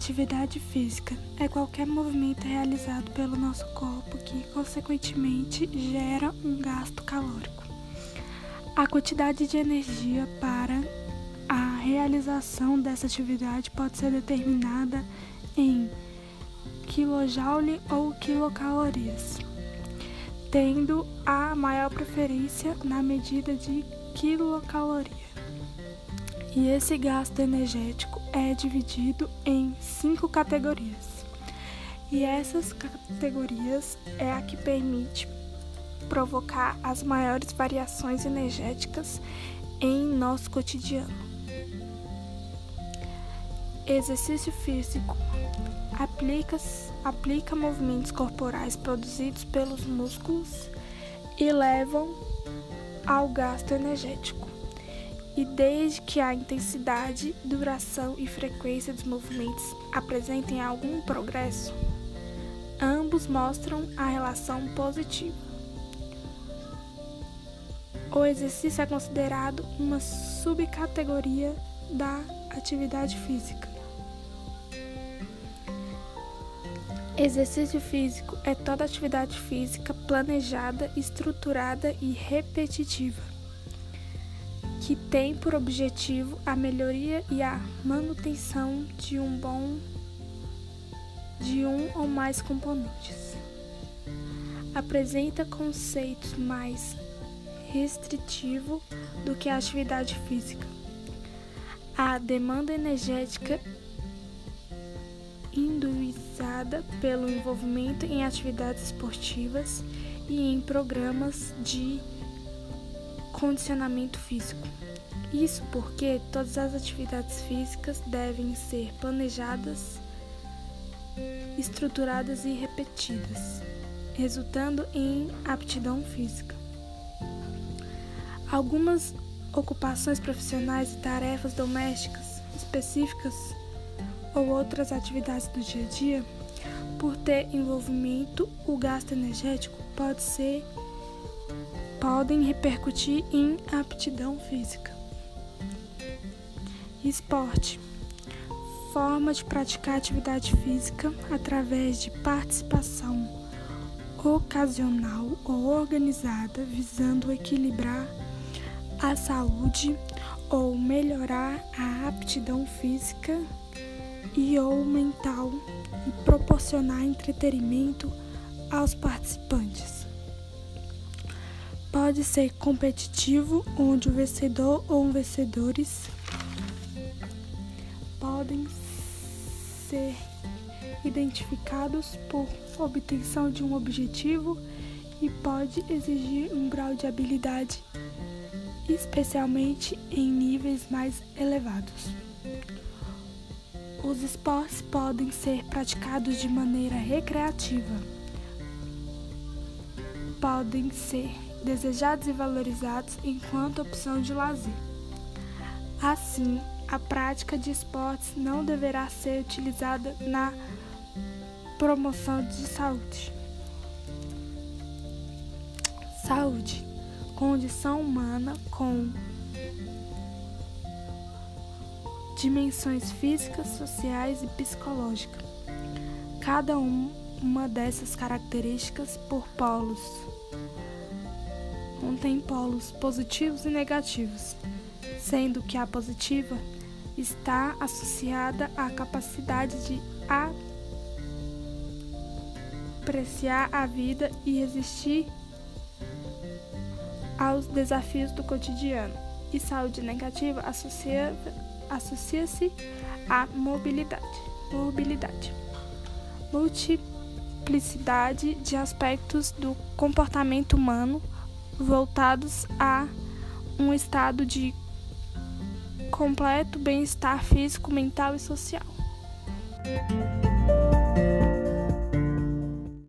atividade física é qualquer movimento realizado pelo nosso corpo que, consequentemente, gera um gasto calórico. A quantidade de energia para a realização dessa atividade pode ser determinada em kJ ou quilocalorias, tendo a maior preferência na medida de quilocaloria. E esse gasto energético é dividido em cinco categorias. E essas categorias é a que permite provocar as maiores variações energéticas em nosso cotidiano. Exercício físico aplica, aplica movimentos corporais produzidos pelos músculos e levam ao gasto energético e desde que a intensidade, duração e frequência dos movimentos apresentem algum progresso, ambos mostram a relação positiva. O exercício é considerado uma subcategoria da atividade física. Exercício físico é toda atividade física planejada, estruturada e repetitiva que tem por objetivo a melhoria e a manutenção de um bom de um ou mais componentes. Apresenta conceitos mais restritivo do que a atividade física. A demanda energética induizada pelo envolvimento em atividades esportivas e em programas de condicionamento físico. Isso porque todas as atividades físicas devem ser planejadas, estruturadas e repetidas, resultando em aptidão física. Algumas ocupações profissionais e tarefas domésticas específicas ou outras atividades do dia a dia, por ter envolvimento, o gasto energético pode ser podem repercutir em aptidão física. Esporte forma de praticar atividade física através de participação ocasional ou organizada visando equilibrar a saúde ou melhorar a aptidão física e ou mental e proporcionar entretenimento aos participantes. Pode ser competitivo, onde o vencedor ou vencedores podem ser identificados por obtenção de um objetivo e pode exigir um grau de habilidade, especialmente em níveis mais elevados. Os esportes podem ser praticados de maneira recreativa, podem ser desejados e valorizados enquanto opção de lazer. Assim, a prática de esportes não deverá ser utilizada na promoção de saúde. Saúde condição humana com dimensões físicas, sociais e psicológicas. Cada um, uma dessas características por polos contém polos positivos e negativos, sendo que a positiva está associada à capacidade de apreciar a vida e resistir aos desafios do cotidiano. E saúde negativa associa-se associa à mobilidade. Mobilidade. Multiplicidade de aspectos do comportamento humano voltados a um estado de completo bem-estar físico, mental e social.